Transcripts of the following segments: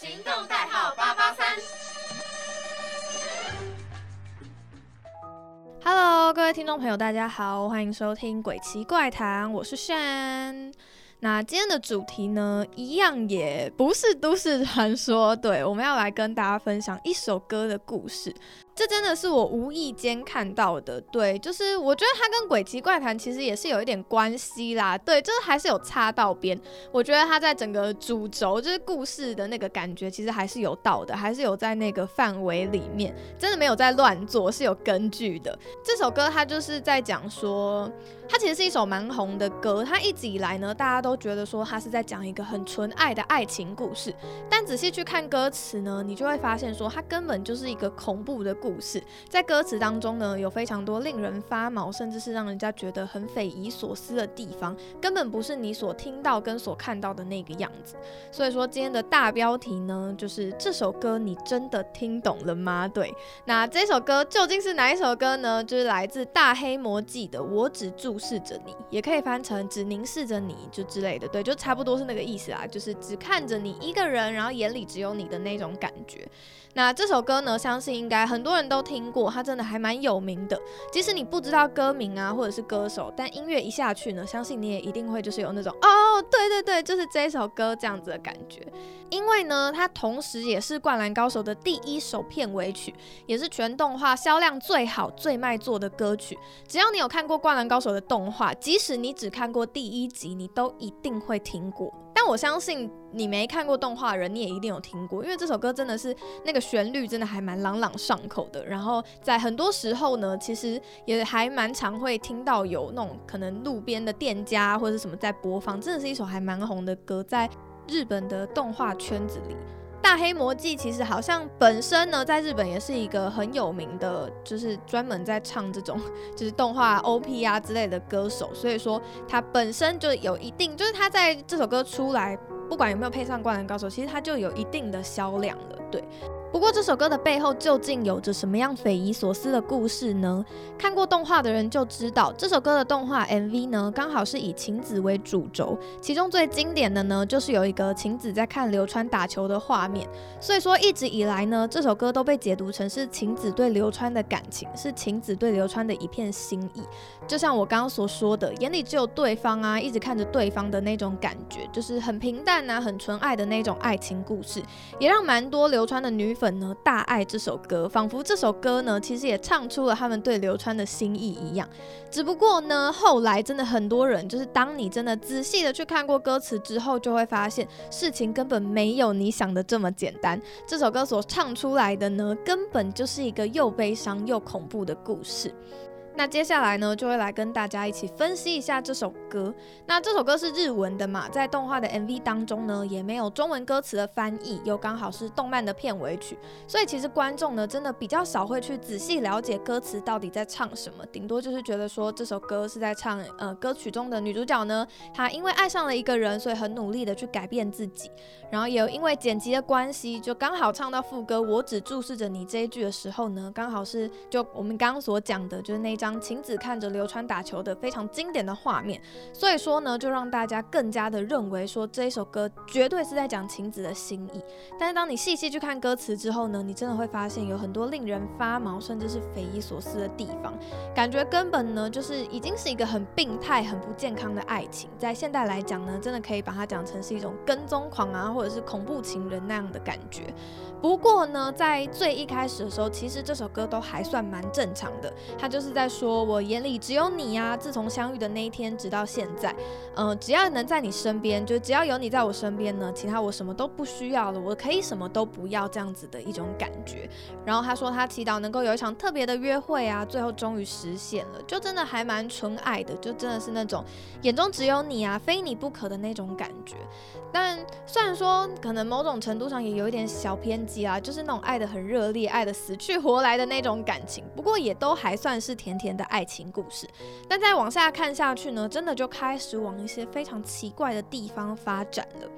行动代号八八三。Hello，各位听众朋友，大家好，欢迎收听《鬼奇怪谈》，我是珊。那今天的主题呢，一样也不是都市传说，对，我们要来跟大家分享一首歌的故事。这真的是我无意间看到的，对，就是我觉得它跟《鬼奇怪谈》其实也是有一点关系啦，对，就是还是有插到边。我觉得它在整个主轴，就是故事的那个感觉，其实还是有到的，还是有在那个范围里面，真的没有在乱做，是有根据的。这首歌它就是在讲说，它其实是一首蛮红的歌，它一直以来呢，大家都觉得说它是在讲一个很纯爱的爱情故事，但仔细去看歌词呢，你就会发现说，它根本就是一个恐怖的故。故事在歌词当中呢，有非常多令人发毛，甚至是让人家觉得很匪夷所思的地方，根本不是你所听到跟所看到的那个样子。所以说今天的大标题呢，就是这首歌你真的听懂了吗？对，那这首歌究竟是哪一首歌呢？就是来自大黑魔记的《我只注视着你》，也可以翻成只凝视着你就之类的，对，就差不多是那个意思啊，就是只看着你一个人，然后眼里只有你的那种感觉。那这首歌呢，相信应该很多人都听过，它真的还蛮有名的。即使你不知道歌名啊，或者是歌手，但音乐一下去呢，相信你也一定会就是有那种哦，对对对，就是这首歌这样子的感觉。因为呢，它同时也是《灌篮高手》的第一首片尾曲，也是全动画销量最好、最卖座的歌曲。只要你有看过《灌篮高手》的动画，即使你只看过第一集，你都一定会听过。但我相信你没看过动画的人，你也一定有听过，因为这首歌真的是那个旋律真的还蛮朗朗上口的。然后在很多时候呢，其实也还蛮常会听到有那种可能路边的店家或者什么在播放，真的是一首还蛮红的歌，在。日本的动画圈子里，《大黑魔记》其实好像本身呢，在日本也是一个很有名的，就是专门在唱这种 就是动画 OP 啊之类的歌手，所以说他本身就有一定，就是他在这首歌出来，不管有没有配上《灌篮高手》，其实他就有一定的销量了，对。不过这首歌的背后究竟有着什么样匪夷所思的故事呢？看过动画的人就知道，这首歌的动画 MV 呢，刚好是以晴子为主轴，其中最经典的呢，就是有一个晴子在看流川打球的画面。所以说一直以来呢，这首歌都被解读成是晴子对流川的感情，是晴子对流川的一片心意。就像我刚刚所说的，眼里只有对方啊，一直看着对方的那种感觉，就是很平淡啊，很纯爱的那种爱情故事，也让蛮多流川的女。粉呢大爱这首歌，仿佛这首歌呢其实也唱出了他们对流川的心意一样。只不过呢，后来真的很多人，就是当你真的仔细的去看过歌词之后，就会发现事情根本没有你想的这么简单。这首歌所唱出来的呢，根本就是一个又悲伤又恐怖的故事。那接下来呢，就会来跟大家一起分析一下这首歌。那这首歌是日文的嘛，在动画的 MV 当中呢，也没有中文歌词的翻译，又刚好是动漫的片尾曲，所以其实观众呢，真的比较少会去仔细了解歌词到底在唱什么，顶多就是觉得说这首歌是在唱，呃，歌曲中的女主角呢，她因为爱上了一个人，所以很努力的去改变自己。然后也因为剪辑的关系，就刚好唱到副歌“我只注视着你”这一句的时候呢，刚好是就我们刚刚所讲的，就是那张晴子看着流川打球的非常经典的画面。所以说呢，就让大家更加的认为说这一首歌绝对是在讲晴子的心意。但是当你细细去看歌词之后呢，你真的会发现有很多令人发毛甚至是匪夷所思的地方，感觉根本呢就是已经是一个很病态、很不健康的爱情。在现代来讲呢，真的可以把它讲成是一种跟踪狂啊。或者是恐怖情人那样的感觉。不过呢，在最一开始的时候，其实这首歌都还算蛮正常的。他就是在说：“我眼里只有你啊！自从相遇的那一天，直到现在，嗯，只要能在你身边，就只要有你在我身边呢，其他我什么都不需要了，我可以什么都不要这样子的一种感觉。”然后他说他祈祷能够有一场特别的约会啊，最后终于实现了，就真的还蛮纯爱的，就真的是那种眼中只有你啊，非你不可的那种感觉。但虽然说可能某种程度上也有一点小偏激啊，就是那种爱的很热烈、爱的死去活来的那种感情，不过也都还算是甜甜的爱情故事。但再往下看下去呢，真的就开始往一些非常奇怪的地方发展了。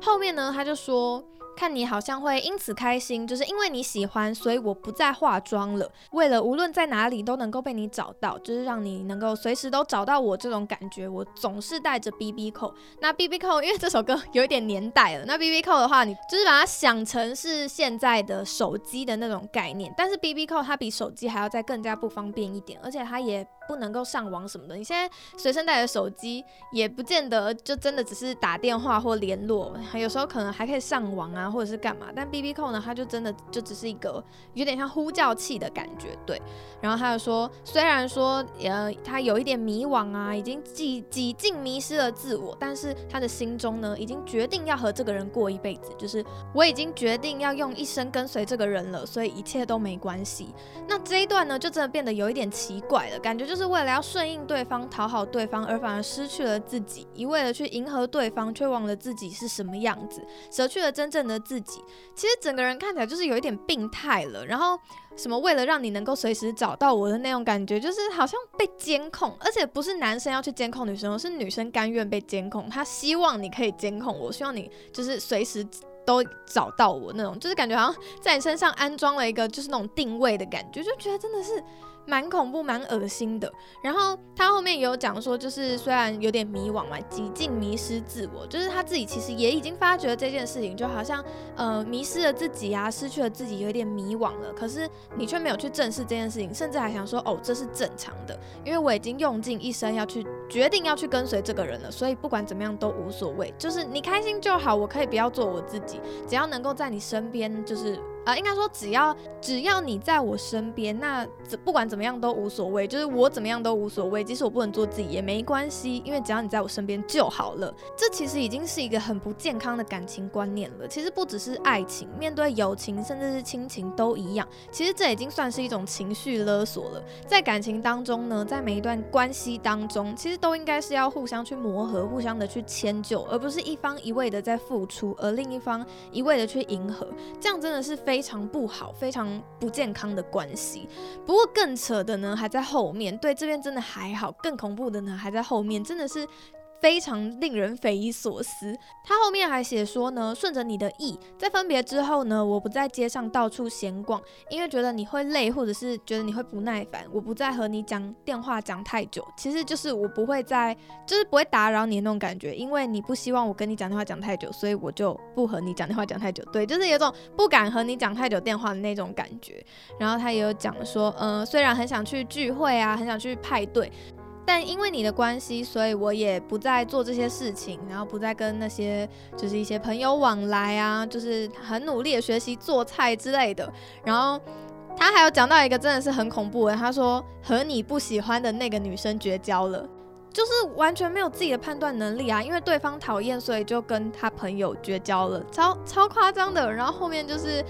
后面呢，他就说。看你好像会因此开心，就是因为你喜欢，所以我不再化妆了。为了无论在哪里都能够被你找到，就是让你能够随时都找到我这种感觉，我总是带着 B B 扣。那 B B 扣，因为这首歌有一点年代了，那 B B 扣的话，你就是把它想成是现在的手机的那种概念，但是 B B 扣它比手机还要再更加不方便一点，而且它也不能够上网什么的。你现在随身带的手机也不见得就真的只是打电话或联络，有时候可能还可以上网啊。或者是干嘛？但 B B 扣呢？它就真的就只是一个有点像呼叫器的感觉，对。然后他又说，虽然说呃他有一点迷惘啊，已经几几近迷失了自我，但是他的心中呢，已经决定要和这个人过一辈子，就是我已经决定要用一生跟随这个人了，所以一切都没关系。那这一段呢，就真的变得有一点奇怪了，感觉就是是为了要顺应对方、讨好对方，而反而失去了自己，一味的去迎合对方，却忘了自己是什么样子，舍去了真正的。自己其实整个人看起来就是有一点病态了，然后什么为了让你能够随时找到我的那种感觉，就是好像被监控，而且不是男生要去监控女生，是女生甘愿被监控，她希望你可以监控我，希望你就是随时都找到我那种，就是感觉好像在你身上安装了一个就是那种定位的感觉，就觉得真的是。蛮恐怖、蛮恶心的。然后他后面也有讲说，就是虽然有点迷惘嘛，几近迷失自我，就是他自己其实也已经发觉这件事情，就好像呃迷失了自己啊，失去了自己，有点迷惘了。可是你却没有去正视这件事情，甚至还想说，哦，这是正常的，因为我已经用尽一生要去决定要去跟随这个人了，所以不管怎么样都无所谓，就是你开心就好，我可以不要做我自己，只要能够在你身边，就是。啊，应该说只要只要你在我身边，那不管怎么样都无所谓，就是我怎么样都无所谓，即使我不能做自己也没关系，因为只要你在我身边就好了。这其实已经是一个很不健康的感情观念了。其实不只是爱情，面对友情甚至是亲情都一样。其实这已经算是一种情绪勒索了。在感情当中呢，在每一段关系当中，其实都应该是要互相去磨合，互相的去迁就，而不是一方一味的在付出，而另一方一味的去迎合。这样真的是非。非常不好，非常不健康的关系。不过更扯的呢，还在后面。对，这边真的还好，更恐怖的呢，还在后面，真的是。非常令人匪夷所思。他后面还写说呢，顺着你的意，在分别之后呢，我不在街上到处闲逛，因为觉得你会累，或者是觉得你会不耐烦，我不再和你讲电话讲太久。其实就是我不会再，就是不会打扰你那种感觉，因为你不希望我跟你讲电话讲太久，所以我就不和你讲电话讲太久。对，就是有种不敢和你讲太久电话的那种感觉。然后他也有讲说，嗯，虽然很想去聚会啊，很想去派对。但因为你的关系，所以我也不再做这些事情，然后不再跟那些就是一些朋友往来啊，就是很努力的学习做菜之类的。然后他还有讲到一个真的是很恐怖的，他说和你不喜欢的那个女生绝交了，就是完全没有自己的判断能力啊，因为对方讨厌，所以就跟他朋友绝交了，超超夸张的。然后后面就是。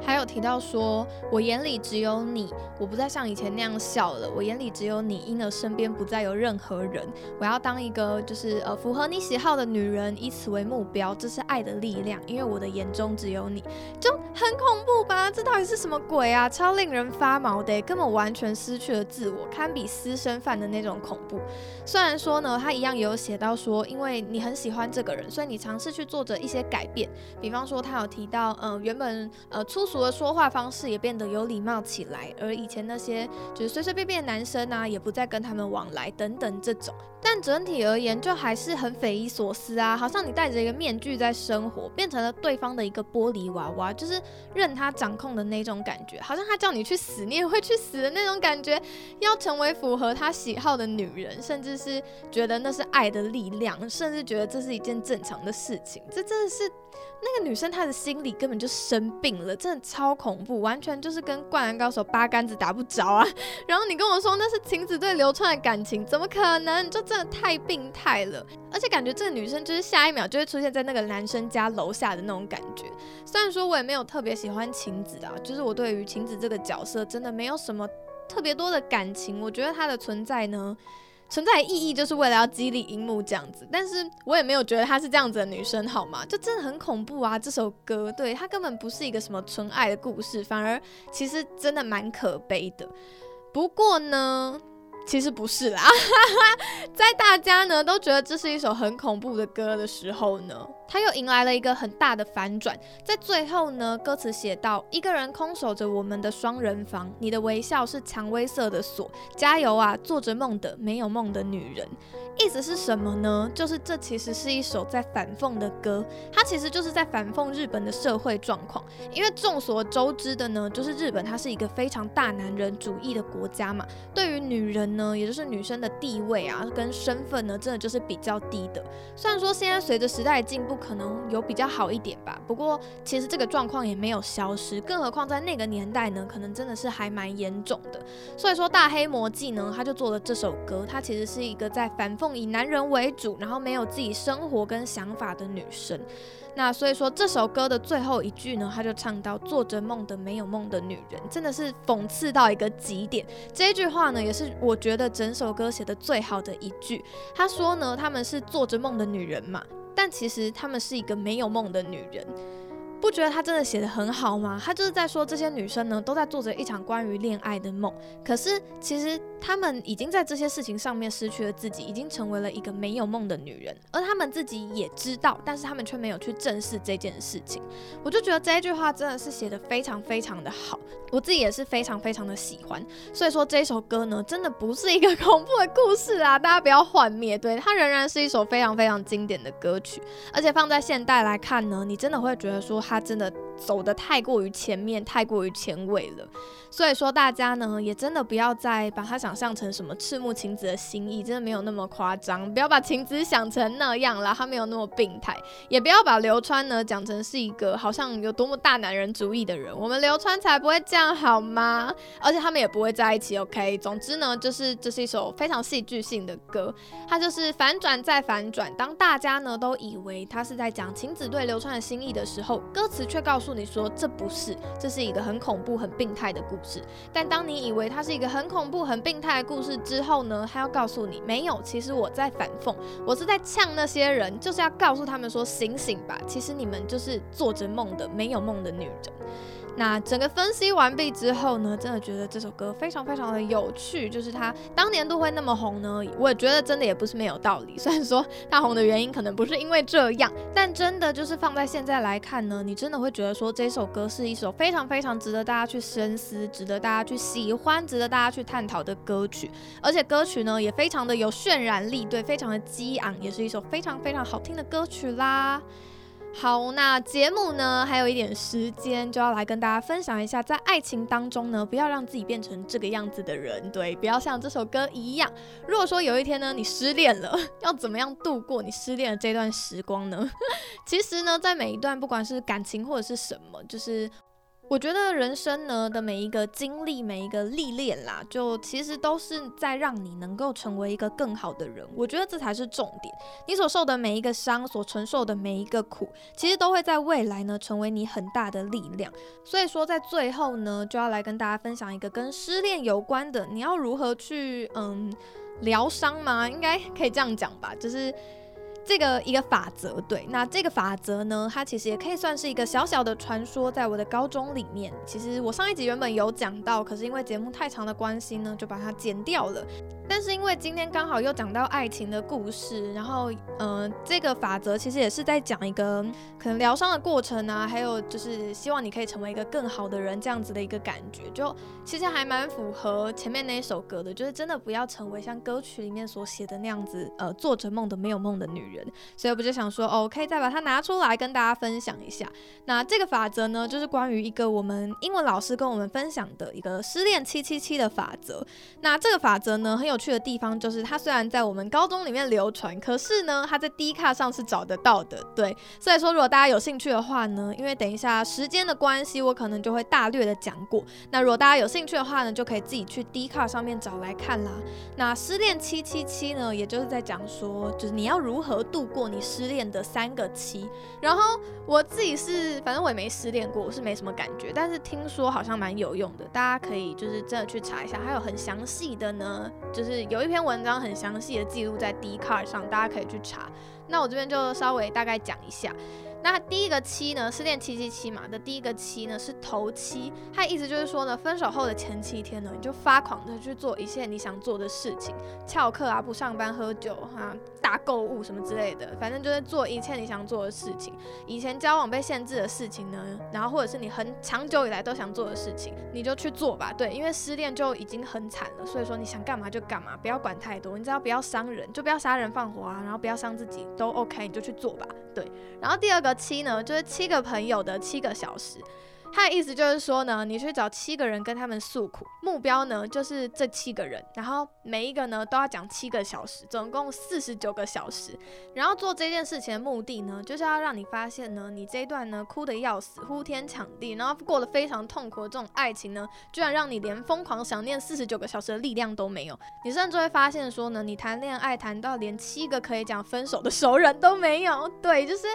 还有提到说，我眼里只有你，我不再像以前那样笑了。我眼里只有你，因而身边不再有任何人。我要当一个就是呃符合你喜好的女人，以此为目标，这是爱的力量。因为我的眼中只有你，就很恐怖吧？这到底是什么鬼啊？超令人发毛的，根本完全失去了自我，堪比私生饭的那种恐怖。虽然说呢，他一样也有写到说，因为你很喜欢这个人，所以你尝试去做着一些改变。比方说，他有提到，嗯，原本呃粗。俗的说话方式也变得有礼貌起来，而以前那些就是随随便便的男生啊，也不再跟他们往来等等这种。但整体而言，就还是很匪夷所思啊，好像你戴着一个面具在生活，变成了对方的一个玻璃娃娃，就是任他掌控的那种感觉，好像他叫你去死，你也会去死的那种感觉。要成为符合他喜好的女人，甚至是觉得那是爱的力量，甚至觉得这是一件正常的事情，这真的是。那个女生她的心里根本就生病了，真超恐怖，完全就是跟灌篮高手八竿子打不着啊！然后你跟我说那是晴子对流川的感情，怎么可能？就真的太病态了，而且感觉这个女生就是下一秒就会出现在那个男生家楼下的那种感觉。虽然说我也没有特别喜欢晴子啊，就是我对于晴子这个角色真的没有什么特别多的感情，我觉得她的存在呢。存在意义就是为了要激励樱木这样子，但是我也没有觉得她是这样子的女生，好吗？就真的很恐怖啊！这首歌，对她根本不是一个什么纯爱的故事，反而其实真的蛮可悲的。不过呢，其实不是啦，在大家呢都觉得这是一首很恐怖的歌的时候呢，他又迎来了一个很大的反转，在最后呢，歌词写到：一个人空守着我们的双人房，你的微笑是蔷薇色的锁，加油啊，做着梦的没有梦的女人。意思是什么呢？就是这其实是一首在反讽的歌，它其实就是在反讽日本的社会状况。因为众所周知的呢，就是日本它是一个非常大男人主义的国家嘛，对于女人呢，也就是女生的地位啊跟身份呢，真的就是比较低的。虽然说现在随着时代进步，可能有比较好一点吧，不过其实这个状况也没有消失，更何况在那个年代呢，可能真的是还蛮严重的。所以说大黑魔记呢，他就做了这首歌，他其实是一个在反讽。以男人为主，然后没有自己生活跟想法的女生。那所以说这首歌的最后一句呢，他就唱到做着梦的没有梦的女人，真的是讽刺到一个极点。这一句话呢，也是我觉得整首歌写的最好的一句。他说呢，他们是做着梦的女人嘛，但其实她们是一个没有梦的女人。不觉得她真的写的很好吗？她就是在说这些女生呢，都在做着一场关于恋爱的梦，可是其实他们已经在这些事情上面失去了自己，已经成为了一个没有梦的女人，而他们自己也知道，但是他们却没有去正视这件事情。我就觉得这一句话真的是写的非常非常的好，我自己也是非常非常的喜欢。所以说这首歌呢，真的不是一个恐怖的故事啊，大家不要幻灭，对它仍然是一首非常非常经典的歌曲，而且放在现代来看呢，你真的会觉得说。它真的走的太过于前面，太过于前卫了。所以说，大家呢也真的不要再把它想象成什么赤木晴子的心意，真的没有那么夸张。不要把晴子想成那样了，他没有那么病态。也不要把流川呢讲成是一个好像有多么大男人主义的人。我们流川才不会这样好吗？而且他们也不会在一起。OK，总之呢，就是这是一首非常戏剧性的歌，它就是反转再反转。当大家呢都以为他是在讲晴子对流川的心意的时候，歌词却告诉诉你说这不是，这是一个很恐怖、很病态的。故事，但当你以为它是一个很恐怖、很病态的故事之后呢，他要告诉你，没有，其实我在反讽，我是在呛那些人，就是要告诉他们说，醒醒吧，其实你们就是做着梦的、没有梦的女人。那整个分析完毕之后呢，真的觉得这首歌非常非常的有趣。就是它当年都会那么红呢，我也觉得真的也不是没有道理。虽然说它红的原因可能不是因为这样，但真的就是放在现在来看呢，你真的会觉得说这首歌是一首非常非常值得大家去深思、值得大家去喜欢、值得大家去探讨的歌曲。而且歌曲呢也非常的有渲染力，对，非常的激昂，也是一首非常非常好听的歌曲啦。好，那节目呢还有一点时间，就要来跟大家分享一下，在爱情当中呢，不要让自己变成这个样子的人，对，不要像这首歌一样。如果说有一天呢，你失恋了，要怎么样度过你失恋的这段时光呢？其实呢，在每一段不管是感情或者是什么，就是。我觉得人生呢的每一个经历，每一个历练啦，就其实都是在让你能够成为一个更好的人。我觉得这才是重点。你所受的每一个伤，所承受的每一个苦，其实都会在未来呢成为你很大的力量。所以说，在最后呢，就要来跟大家分享一个跟失恋有关的，你要如何去嗯疗伤吗？应该可以这样讲吧，就是。这个一个法则，对，那这个法则呢，它其实也可以算是一个小小的传说，在我的高中里面。其实我上一集原本有讲到，可是因为节目太长的关系呢，就把它剪掉了。但是因为今天刚好又讲到爱情的故事，然后，嗯，这个法则其实也是在讲一个可能疗伤的过程啊，还有就是希望你可以成为一个更好的人这样子的一个感觉，就其实还蛮符合前面那一首歌的，就是真的不要成为像歌曲里面所写的那样子，呃，做着梦的没有梦的女人。所以我就想说，哦，可以再把它拿出来跟大家分享一下。那这个法则呢，就是关于一个我们英文老师跟我们分享的一个失恋七七七的法则。那这个法则呢，很有。去的地方就是它，虽然在我们高中里面流传，可是呢，它在 D 卡上是找得到的。对，所以说如果大家有兴趣的话呢，因为等一下时间的关系，我可能就会大略的讲过。那如果大家有兴趣的话呢，就可以自己去 D 卡上面找来看啦。那失恋七七七呢，也就是在讲说，就是你要如何度过你失恋的三个七。然后我自己是，反正我也没失恋过，我是没什么感觉，但是听说好像蛮有用的，大家可以就是真的去查一下，还有很详细的呢，就是。是有一篇文章很详细的记录在 d c a r 上，大家可以去查。那我这边就稍微大概讲一下。那第一个七呢，失恋七七七嘛的第一个七呢是头七，它意思就是说呢，分手后的前七天呢，你就发狂的去做一切你想做的事情，翘课啊，不上班，喝酒哈，大购物什么之类的，反正就是做一切你想做的事情。以前交往被限制的事情呢，然后或者是你很长久以来都想做的事情，你就去做吧。对，因为失恋就已经很惨了，所以说你想干嘛就干嘛，不要管太多，你只要不要伤人，就不要杀人放火啊，然后不要伤自己都 OK，你就去做吧。对，然后第二个七呢，就是七个朋友的七个小时。他的意思就是说呢，你去找七个人跟他们诉苦，目标呢就是这七个人，然后每一个呢都要讲七个小时，总共四十九个小时。然后做这件事情的目的呢，就是要让你发现呢，你这一段呢哭得要死，呼天抢地，然后过得非常痛苦的这种爱情呢，居然让你连疯狂想念四十九个小时的力量都没有。你甚至会发现说呢，你谈恋爱谈到连七个可以讲分手的熟人都没有。对，就是。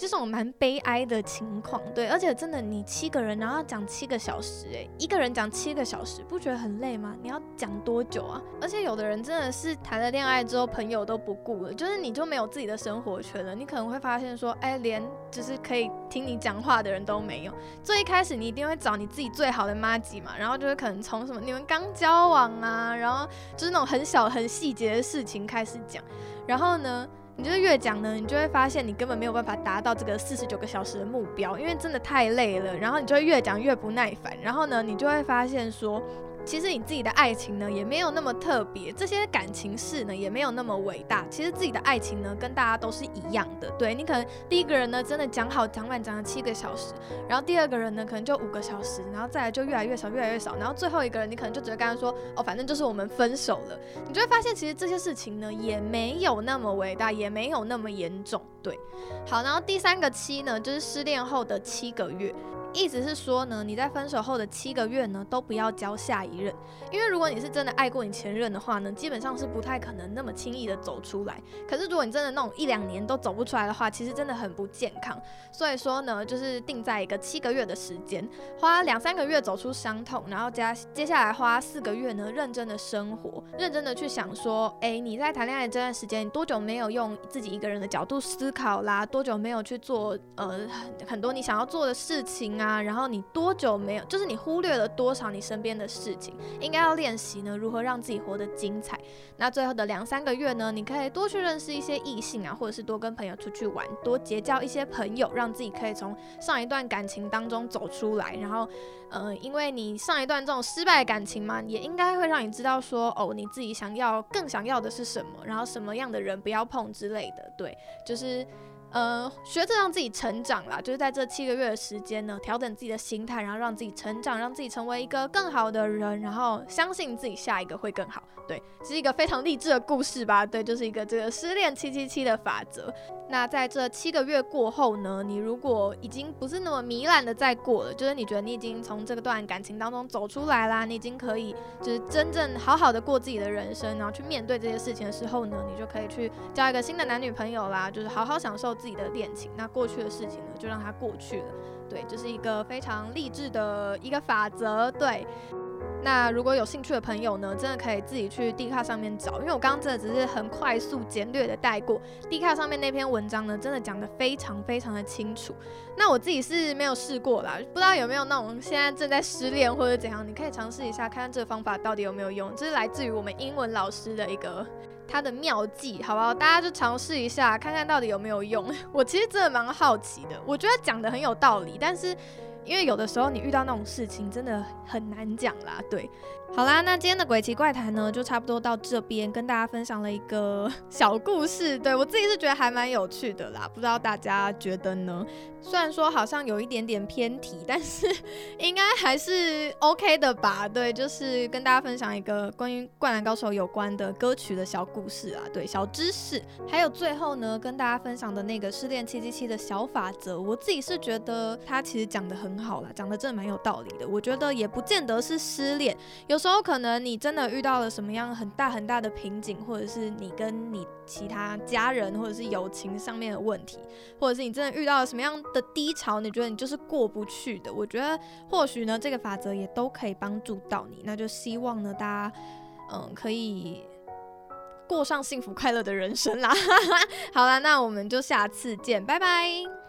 这种蛮悲哀的情况，对，而且真的，你七个人，然后讲七个小时，诶，一个人讲七个小时，不觉得很累吗？你要讲多久啊？而且有的人真的是谈了恋爱之后，朋友都不顾了，就是你就没有自己的生活圈了。你可能会发现说，哎，连就是可以听你讲话的人都没有。最一开始你一定会找你自己最好的妈吉嘛，然后就是可能从什么你们刚交往啊，然后就是那种很小很细节的事情开始讲，然后呢？你就是越讲呢，你就会发现你根本没有办法达到这个四十九个小时的目标，因为真的太累了。然后你就会越讲越不耐烦，然后呢，你就会发现说。其实你自己的爱情呢，也没有那么特别，这些感情事呢，也没有那么伟大。其实自己的爱情呢，跟大家都是一样的。对你可能第一个人呢，真的讲好讲满讲了七个小时，然后第二个人呢，可能就五个小时，然后再来就越来越少，越来越少，然后最后一个人，你可能就只会跟他说，哦，反正就是我们分手了。你就会发现，其实这些事情呢，也没有那么伟大，也没有那么严重。对，好，然后第三个期呢，就是失恋后的七个月。意思是说呢，你在分手后的七个月呢，都不要交下一任，因为如果你是真的爱过你前任的话呢，基本上是不太可能那么轻易的走出来。可是如果你真的那种一两年都走不出来的话，其实真的很不健康。所以说呢，就是定在一个七个月的时间，花两三个月走出伤痛，然后加接下来花四个月呢，认真的生活，认真的去想说，哎，你在谈恋爱这段时间，你多久没有用自己一个人的角度思考啦？多久没有去做呃很多你想要做的事情？啊，然后你多久没有？就是你忽略了多少你身边的事情？应该要练习呢，如何让自己活得精彩？那最后的两三个月呢，你可以多去认识一些异性啊，或者是多跟朋友出去玩，多结交一些朋友，让自己可以从上一段感情当中走出来。然后，呃，因为你上一段这种失败感情嘛，也应该会让你知道说，哦，你自己想要更想要的是什么，然后什么样的人不要碰之类的。对，就是。呃，学着让自己成长啦，就是在这七个月的时间呢，调整自己的心态，然后让自己成长，让自己成为一个更好的人，然后相信自己下一个会更好。对，是一个非常励志的故事吧？对，就是一个这个失恋七七七的法则。那在这七个月过后呢，你如果已经不是那么糜烂的再过了，就是你觉得你已经从这个段感情当中走出来啦，你已经可以就是真正好好的过自己的人生，然后去面对这些事情的时候呢，你就可以去交一个新的男女朋友啦，就是好好享受自己的恋情。那过去的事情呢，就让它过去了。对，这是一个非常励志的一个法则。对。那如果有兴趣的朋友呢，真的可以自己去 D 卡上面找，因为我刚刚真的只是很快速简略的带过 D 卡上面那篇文章呢，真的讲的非常非常的清楚。那我自己是没有试过啦，不知道有没有那种现在正在失恋或者怎样，你可以尝试一下，看看这个方法到底有没有用。这是来自于我们英文老师的一个他的妙计，好不好？大家就尝试一下，看看到底有没有用。我其实真的蛮好奇的，我觉得讲的很有道理，但是。因为有的时候你遇到那种事情真的很难讲啦，对。好啦，那今天的鬼奇怪谈呢，就差不多到这边，跟大家分享了一个 小故事。对我自己是觉得还蛮有趣的啦，不知道大家觉得呢？虽然说好像有一点点偏题，但是 应该还是 OK 的吧？对，就是跟大家分享一个关于《灌篮高手》有关的歌曲的小故事啊，对，小知识。还有最后呢，跟大家分享的那个失恋七七七的小法则，我自己是觉得他其实讲的很很好啦，讲的真的蛮有道理的。我觉得也不见得是失恋，有。时候可能你真的遇到了什么样很大很大的瓶颈，或者是你跟你其他家人或者是友情上面的问题，或者是你真的遇到了什么样的低潮，你觉得你就是过不去的。我觉得或许呢，这个法则也都可以帮助到你。那就希望呢，大家嗯可以过上幸福快乐的人生啦。好了，那我们就下次见，拜拜。